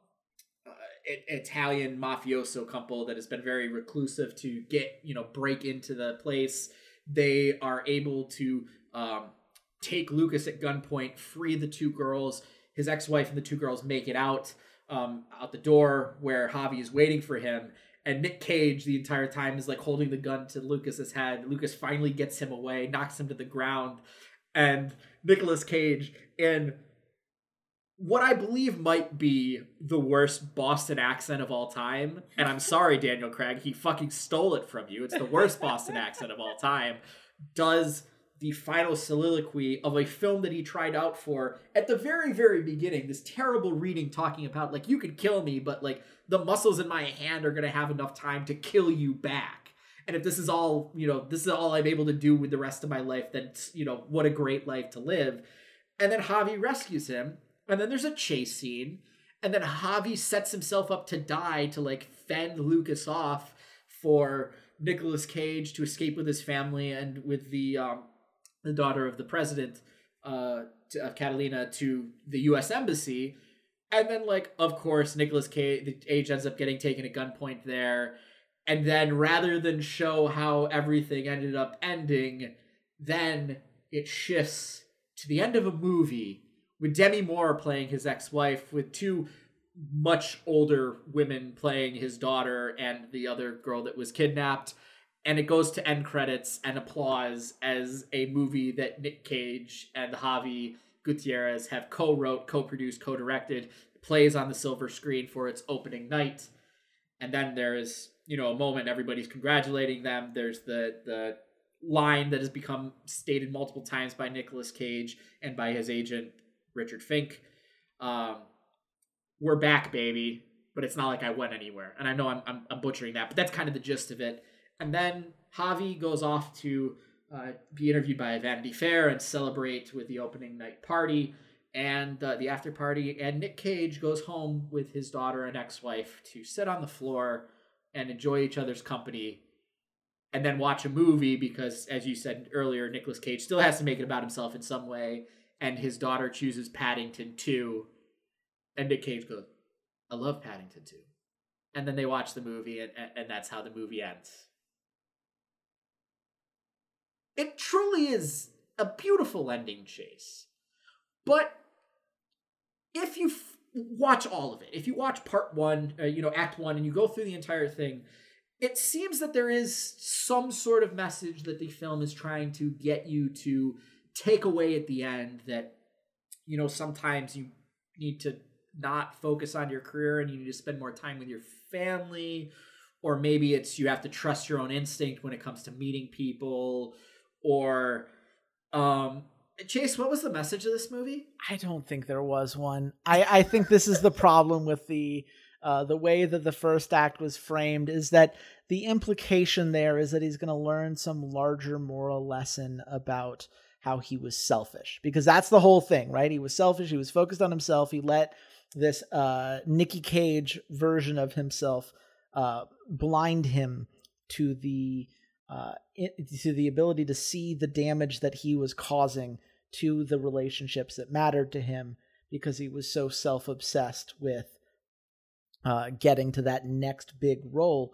uh, Italian mafioso couple that has been very reclusive to get, you know, break into the place. They are able to um, take Lucas at gunpoint, free the two girls, his ex-wife and the two girls make it out um, out the door where Javi is waiting for him. And Nick Cage the entire time is like holding the gun to Lucas's head. Lucas finally gets him away, knocks him to the ground, and Nicolas Cage in what I believe might be the worst Boston accent of all time. And I'm sorry, Daniel Craig, he fucking stole it from you. It's the worst Boston accent of all time. Does the final soliloquy of a film that he tried out for at the very very beginning this terrible reading talking about like you could kill me but like the muscles in my hand are going to have enough time to kill you back and if this is all you know this is all i'm able to do with the rest of my life then you know what a great life to live. And then javi rescues him. And then there's a chase scene. And then javi sets himself up to die to like fend lucas off for Nicolas Cage to escape with his family and with the um, the daughter of the president uh, of Catalina to the U.S. embassy, and then like of course Nicolas Cage the age ends up getting taken at gunpoint there, and then rather than show how everything ended up ending, then it shifts to the end of a movie with Demi Moore playing his ex-wife with two much older women playing his daughter and the other girl that was kidnapped and it goes to end credits and applause as a movie that Nick Cage and Javi Gutierrez have co-wrote, co-produced, co-directed, plays on the silver screen for its opening night. And then there's, you know, a moment everybody's congratulating them. There's the the line that has become stated multiple times by Nicolas Cage and by his agent Richard Fink. Um, we're back, baby, but it's not like I went anywhere. And I know I'm, I'm, I'm butchering that, but that's kind of the gist of it. And then Javi goes off to uh, be interviewed by Vanity Fair and celebrate with the opening night party and uh, the after party. And Nick Cage goes home with his daughter and ex wife to sit on the floor and enjoy each other's company and then watch a movie because, as you said earlier, Nicolas Cage still has to make it about himself in some way. And his daughter chooses Paddington 2. And Nick Cage goes, I love Paddington 2. And then they watch the movie, and, and that's how the movie ends. It truly is a beautiful ending chase. But if you watch all of it, if you watch part one, uh, you know, act one, and you go through the entire thing, it seems that there is some sort of message that the film is trying to get you to take away at the end that, you know, sometimes you need to not focus on your career and you need to spend more time with your family or maybe it's you have to trust your own instinct when it comes to meeting people or um Chase, what was the message of this movie? I don't think there was one. I, I think this is the problem with the uh, the way that the first act was framed is that the implication there is that he's going to learn some larger moral lesson about how he was selfish because that's the whole thing, right? He was selfish. He was focused on himself. He let this uh, Nicky Cage version of himself uh, blind him to the uh, to the ability to see the damage that he was causing to the relationships that mattered to him because he was so self obsessed with uh, getting to that next big role.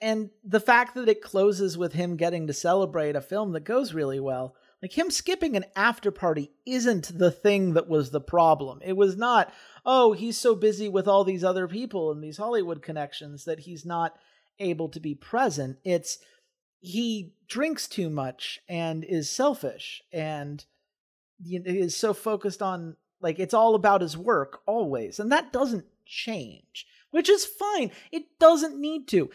And the fact that it closes with him getting to celebrate a film that goes really well, like him skipping an after party isn't the thing that was the problem. It was not, oh, he's so busy with all these other people and these Hollywood connections that he's not able to be present. It's he drinks too much and is selfish and is so focused on like it's all about his work always and that doesn't change which is fine it doesn't need to.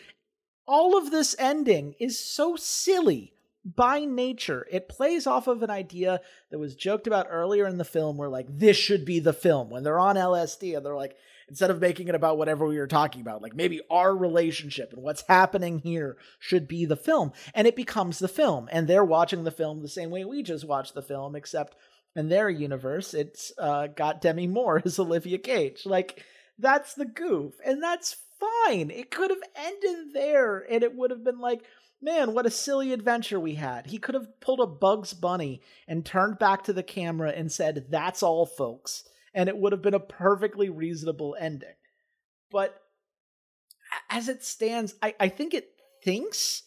All of this ending is so silly by nature it plays off of an idea that was joked about earlier in the film where like this should be the film when they're on lsd and they're like instead of making it about whatever we were talking about like maybe our relationship and what's happening here should be the film and it becomes the film and they're watching the film the same way we just watched the film except in their universe it's uh, got demi moore as olivia cage like that's the goof and that's fine. It could have ended there and it would have been like man what a silly adventure we had. He could have pulled a bugs bunny and turned back to the camera and said that's all folks and it would have been a perfectly reasonable ending. But as it stands, I, I think it thinks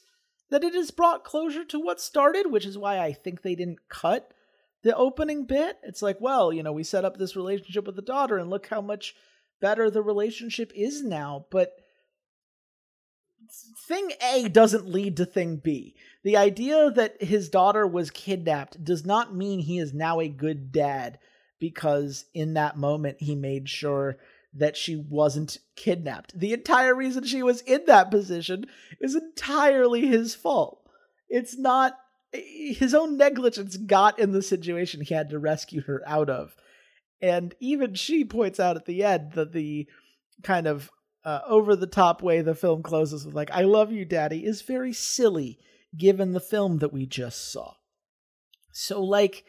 that it has brought closure to what started, which is why I think they didn't cut the opening bit. It's like, well, you know, we set up this relationship with the daughter, and look how much better the relationship is now. But thing A doesn't lead to thing B. The idea that his daughter was kidnapped does not mean he is now a good dad because in that moment he made sure that she wasn't kidnapped. The entire reason she was in that position is entirely his fault. It's not his own negligence got in the situation he had to rescue her out of. And even she points out at the end that the kind of uh, over the top way the film closes with, like, I love you, daddy, is very silly given the film that we just saw. So, like,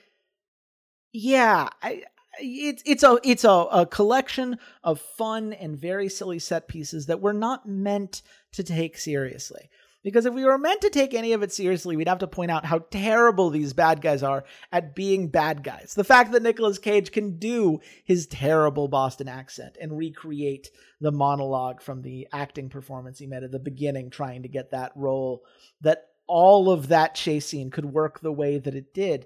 yeah, I, it's it's a it's a, a collection of fun and very silly set pieces that were not meant to take seriously. Because if we were meant to take any of it seriously, we'd have to point out how terrible these bad guys are at being bad guys. The fact that Nicolas Cage can do his terrible Boston accent and recreate the monologue from the acting performance he made at the beginning, trying to get that role, that all of that chase scene could work the way that it did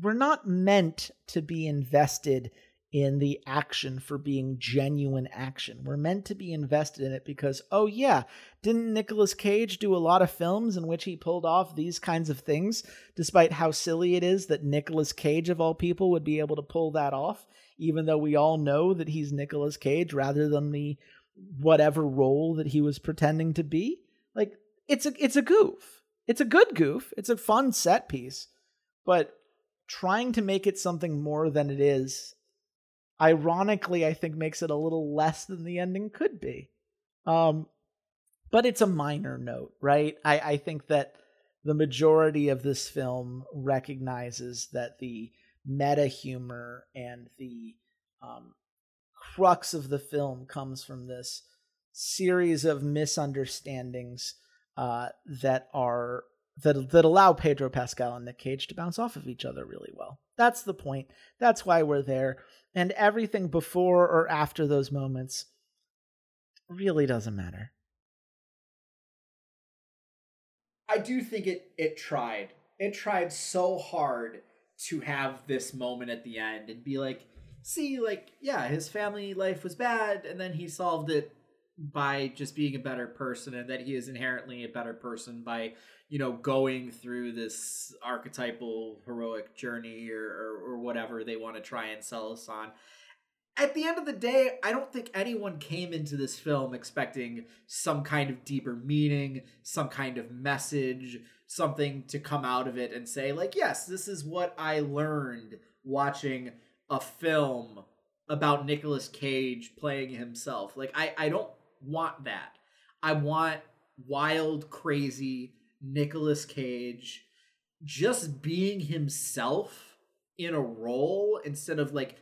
we're not meant to be invested in the action for being genuine action. We're meant to be invested in it because, oh yeah, didn't Nicolas Cage do a lot of films in which he pulled off these kinds of things, despite how silly it is that Nicolas Cage, of all people, would be able to pull that off, even though we all know that he's Nicolas Cage rather than the whatever role that he was pretending to be? Like, it's a it's a goof. It's a good goof. It's a fun set piece. But trying to make it something more than it is ironically i think makes it a little less than the ending could be um but it's a minor note right i i think that the majority of this film recognizes that the meta humor and the um, crux of the film comes from this series of misunderstandings uh, that are that that allow Pedro Pascal and Nick Cage to bounce off of each other really well. That's the point. That's why we're there. And everything before or after those moments really doesn't matter. I do think it it tried. It tried so hard to have this moment at the end and be like, see, like, yeah, his family life was bad, and then he solved it by just being a better person, and that he is inherently a better person by you know, going through this archetypal heroic journey or, or, or whatever they want to try and sell us on. At the end of the day, I don't think anyone came into this film expecting some kind of deeper meaning, some kind of message, something to come out of it and say, like, yes, this is what I learned watching a film about Nicolas Cage playing himself. Like, I, I don't want that. I want wild, crazy, Nicolas Cage just being himself in a role instead of like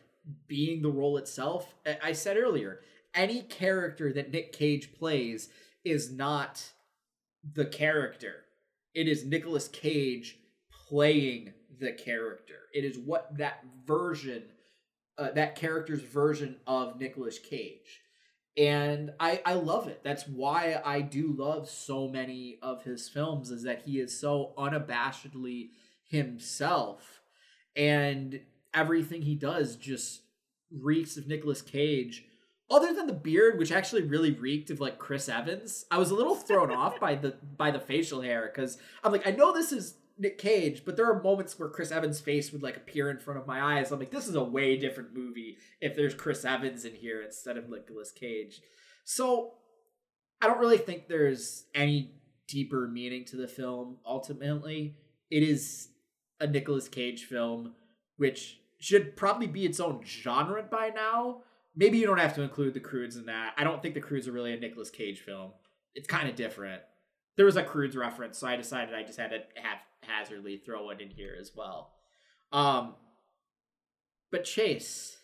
being the role itself. I said earlier, any character that Nick Cage plays is not the character. It is Nicolas Cage playing the character. It is what that version, uh, that character's version of Nicolas Cage. And I, I love it. That's why I do love so many of his films, is that he is so unabashedly himself. And everything he does just reeks of Nicolas Cage other than the beard, which actually really reeked of like Chris Evans, I was a little thrown off by the by the facial hair because I'm like, I know this is Nick Cage, but there are moments where Chris Evans' face would like appear in front of my eyes. I'm like, this is a way different movie if there's Chris Evans in here instead of Nicolas Cage. So I don't really think there's any deeper meaning to the film. Ultimately, it is a Nicolas Cage film, which should probably be its own genre by now maybe you don't have to include the Croods in that. I don't think the Croods are really a Nicolas Cage film. It's kind of different. There was a Croods reference, so I decided I just had to haphazardly throw it in here as well. Um, but Chase,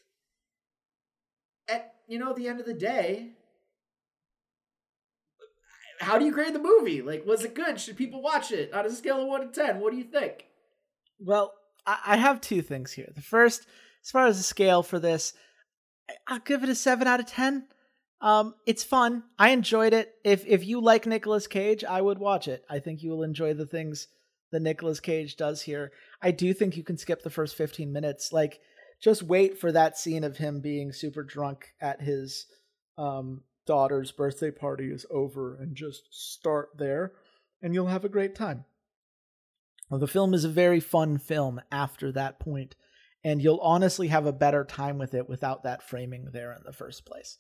at you know the end of the day, how do you grade the movie? Like, was it good? Should people watch it on a scale of one to ten? What do you think? Well, I have two things here. The first, as far as the scale for this, I'll give it a seven out of ten. Um, it's fun. I enjoyed it. If if you like Nicolas Cage, I would watch it. I think you will enjoy the things that Nicolas Cage does here. I do think you can skip the first 15 minutes. Like, just wait for that scene of him being super drunk at his um, daughter's birthday party is over and just start there, and you'll have a great time. Well, the film is a very fun film after that point and you'll honestly have a better time with it without that framing there in the first place.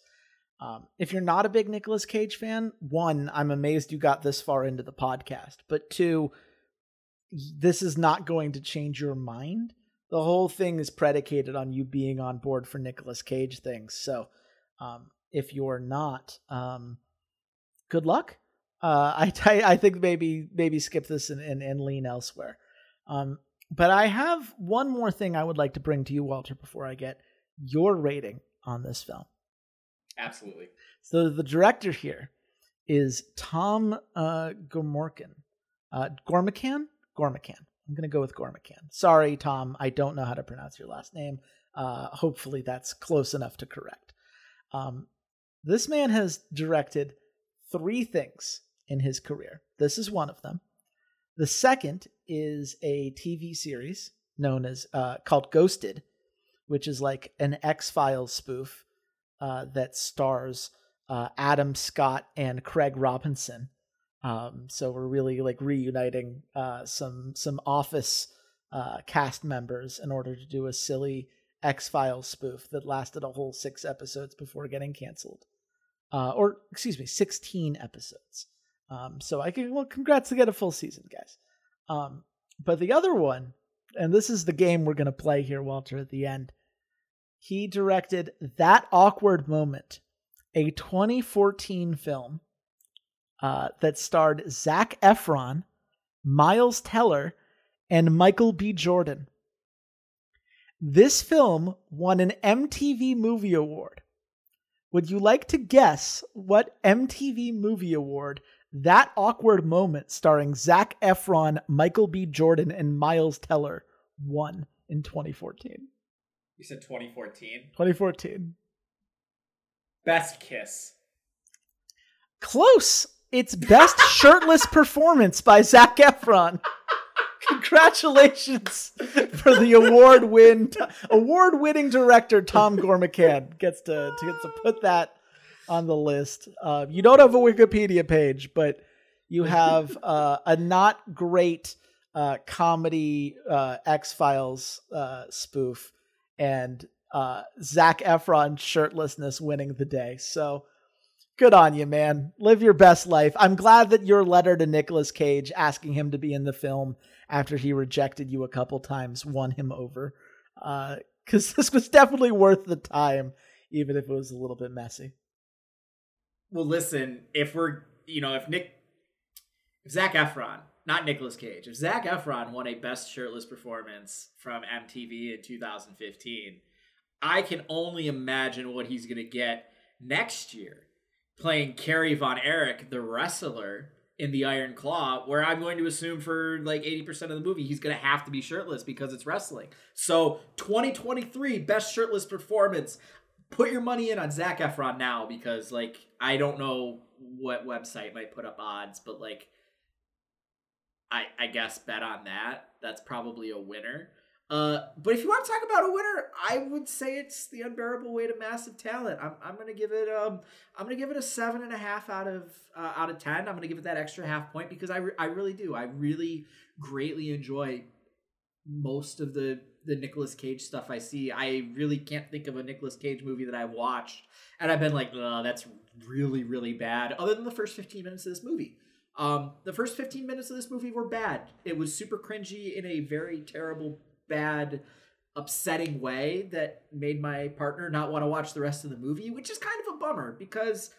Um, if you're not a big Nicolas Cage fan, one, I'm amazed you got this far into the podcast, but two, this is not going to change your mind. The whole thing is predicated on you being on board for Nicolas Cage things. So, um, if you're not, um, good luck. Uh, *laughs* I, I think maybe maybe skip this and, and, and lean elsewhere. Um, but I have one more thing I would like to bring to you, Walter, before I get your rating on this film. Absolutely. So the director here is Tom uh, Gormorcan. Uh, Gormican? Gormican. I'm going to go with Gormican. Sorry, Tom. I don't know how to pronounce your last name. Uh, hopefully, that's close enough to correct. Um, this man has directed three things in his career. This is one of them. The second is a TV series known as uh, called Ghosted, which is like an X Files spoof uh, that stars uh, Adam Scott and Craig Robinson. Um, so we're really like reuniting uh, some some Office uh, cast members in order to do a silly X Files spoof that lasted a whole six episodes before getting canceled, uh, or excuse me, sixteen episodes. Um, so I can well, congrats to get a full season, guys. Um, but the other one, and this is the game we're gonna play here, Walter, at the end. He directed that awkward moment, a 2014 film uh, that starred Zac Efron, Miles Teller, and Michael B. Jordan. This film won an MTV Movie Award. Would you like to guess what MTV Movie Award that awkward moment, starring Zac Efron, Michael B. Jordan, and Miles Teller, won in 2014. You said 2014? 2014. Best Kiss. Close. It's Best Shirtless Performance by Zac Efron. Congratulations for the award win award winning director Tom Gormican gets to, to gets to put that on the list. Uh, you don't have a Wikipedia page, but you have uh, a not great uh, comedy uh, X Files uh, spoof, and uh, Zac Efron shirtlessness winning the day. So good on you, man. Live your best life. I'm glad that your letter to Nicolas Cage asking him to be in the film after he rejected you a couple times won him over. Uh, because *laughs* this was definitely worth the time, even if it was a little bit messy well, listen, if we're, you know, if Nick, if Zac Efron not Nicolas Cage, if Zac Efron won a Best Shirtless Performance from MTV in 2015, I can only imagine what he's gonna get next year, playing Kerry Von Erich, the wrestler in the Iron Claw, where I'm going to assume for like 80% of the movie, he's going to have to be shirtless because it's wrestling. So 2023, best shirtless performance. Put your money in on Zac Efron now because like I don't know what website might put up odds, but like I I guess bet on that. That's probably a winner. Uh, but if you want to talk about a winner, I would say it's the unbearable weight of massive talent. I'm, I'm gonna give it um I'm gonna give it a seven and a half out of uh, out of ten. I'm gonna give it that extra half point because I, re- I really do. I really greatly enjoy most of the the Nicolas Cage stuff I see. I really can't think of a Nicolas Cage movie that I've watched and I've been like, oh, that's really really bad. Other than the first 15 minutes of this movie. Um, the first 15 minutes of this movie were bad. It was super cringy in a very terrible bad upsetting way that made my partner not want to watch the rest of the movie, which is kind of a bummer because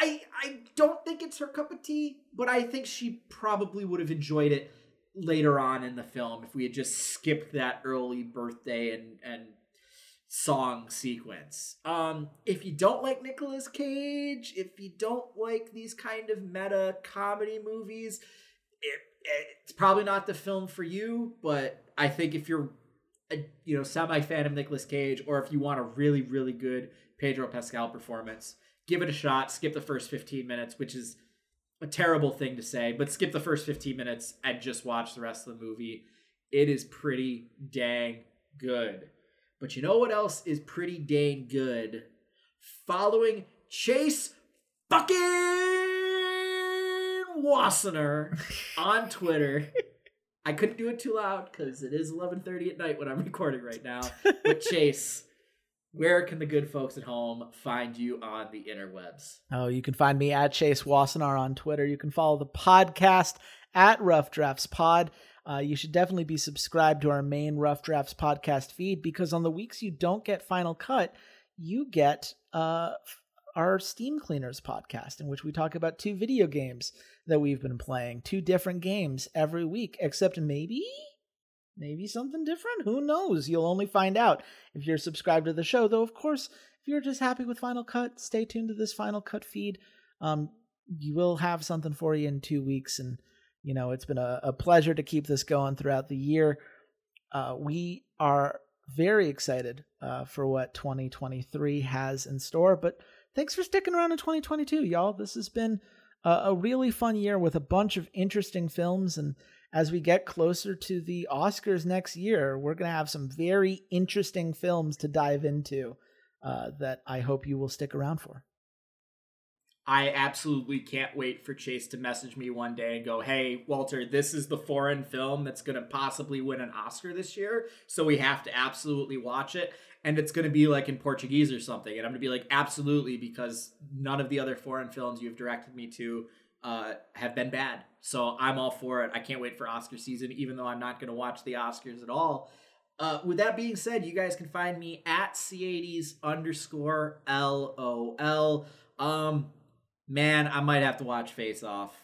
I I don't think it's her cup of tea, but I think she probably would have enjoyed it later on in the film if we had just skipped that early birthday and and song sequence. Um if you don't like Nicolas Cage, if you don't like these kind of meta comedy movies, it, it's probably not the film for you, but I think if you're a you know semi fan of Nicolas Cage, or if you want a really really good Pedro Pascal performance, give it a shot. Skip the first 15 minutes, which is a terrible thing to say, but skip the first 15 minutes and just watch the rest of the movie. It is pretty dang good. But you know what else is pretty dang good? Following Chase fucking Wassenaar on Twitter. I couldn't do it too loud because it is 11:30 at night when I'm recording right now. But *laughs* Chase, where can the good folks at home find you on the interwebs? Oh, you can find me at Chase Wassenaar on Twitter. You can follow the podcast at Rough Drafts Pod. Uh, you should definitely be subscribed to our main Rough Drafts podcast feed because on the weeks you don't get Final Cut, you get uh, our Steam Cleaners podcast, in which we talk about two video games that we've been playing, two different games every week, except maybe, maybe something different. Who knows? You'll only find out if you're subscribed to the show. Though, of course, if you're just happy with Final Cut, stay tuned to this Final Cut feed. Um, you will have something for you in two weeks, and you know it's been a, a pleasure to keep this going throughout the year. Uh, we are very excited uh, for what 2023 has in store, but thanks for sticking around in 2022, y'all. This has been a, really fun year with a bunch of interesting films. And as we get closer to the Oscars next year, we're going to have some very interesting films to dive into uh, that I hope you will stick around for. I absolutely can't wait for Chase to message me one day and go, "Hey, Walter, this is the foreign film that's going to possibly win an Oscar this year, so we have to absolutely watch it." And it's going to be like in Portuguese or something, and I'm going to be like, "Absolutely," because none of the other foreign films you've directed me to uh, have been bad. So I'm all for it. I can't wait for Oscar season, even though I'm not going to watch the Oscars at all. Uh, with that being said, you guys can find me at C80s underscore LOL. Um, man, I might have to watch Face Off.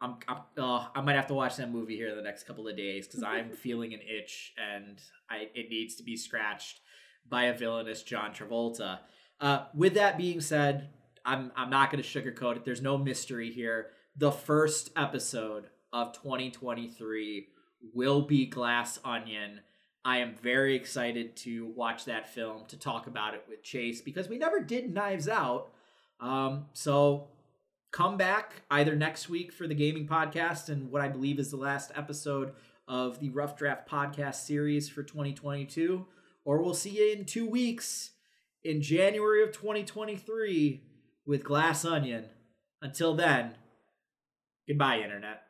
I'm, I'm uh, I might have to watch that movie here in the next couple of days because I'm *laughs* feeling an itch and I it needs to be scratched by a villainous John Travolta. Uh, with that being said, I'm I'm not going to sugarcoat it. There's no mystery here. The first episode of 2023 will be Glass Onion. I am very excited to watch that film to talk about it with Chase because we never did Knives Out. Um, so come back either next week for the gaming podcast and what I believe is the last episode of the Rough Draft podcast series for 2022, or we'll see you in two weeks in January of 2023 with Glass Onion. Until then, goodbye, Internet.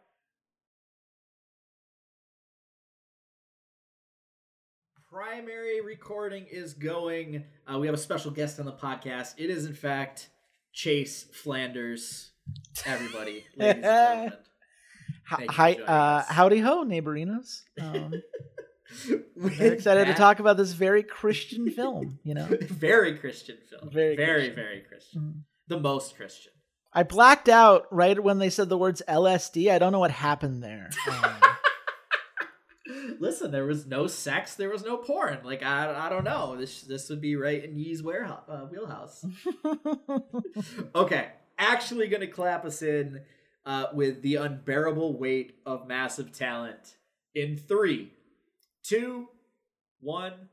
Primary recording is going. Uh, we have a special guest on the podcast. It is, in fact, Chase Flanders. Everybody, ladies and *laughs* gentlemen. You Hi, uh, howdy ho, neighborinos. Um, *laughs* very excited to talk about this very Christian film. You know, *laughs* very Christian film. Very Very, Christian. very Christian. Mhm. The most Christian. I blacked out right when they said the words LSD. I don't know what happened there. Um, Listen, there was no sex, there was no porn. Like I, I don't know. This this would be right in Yee's warehouse, uh, wheelhouse. okay, actually gonna clap us in uh, with the unbearable weight of massive talent in three, two, one.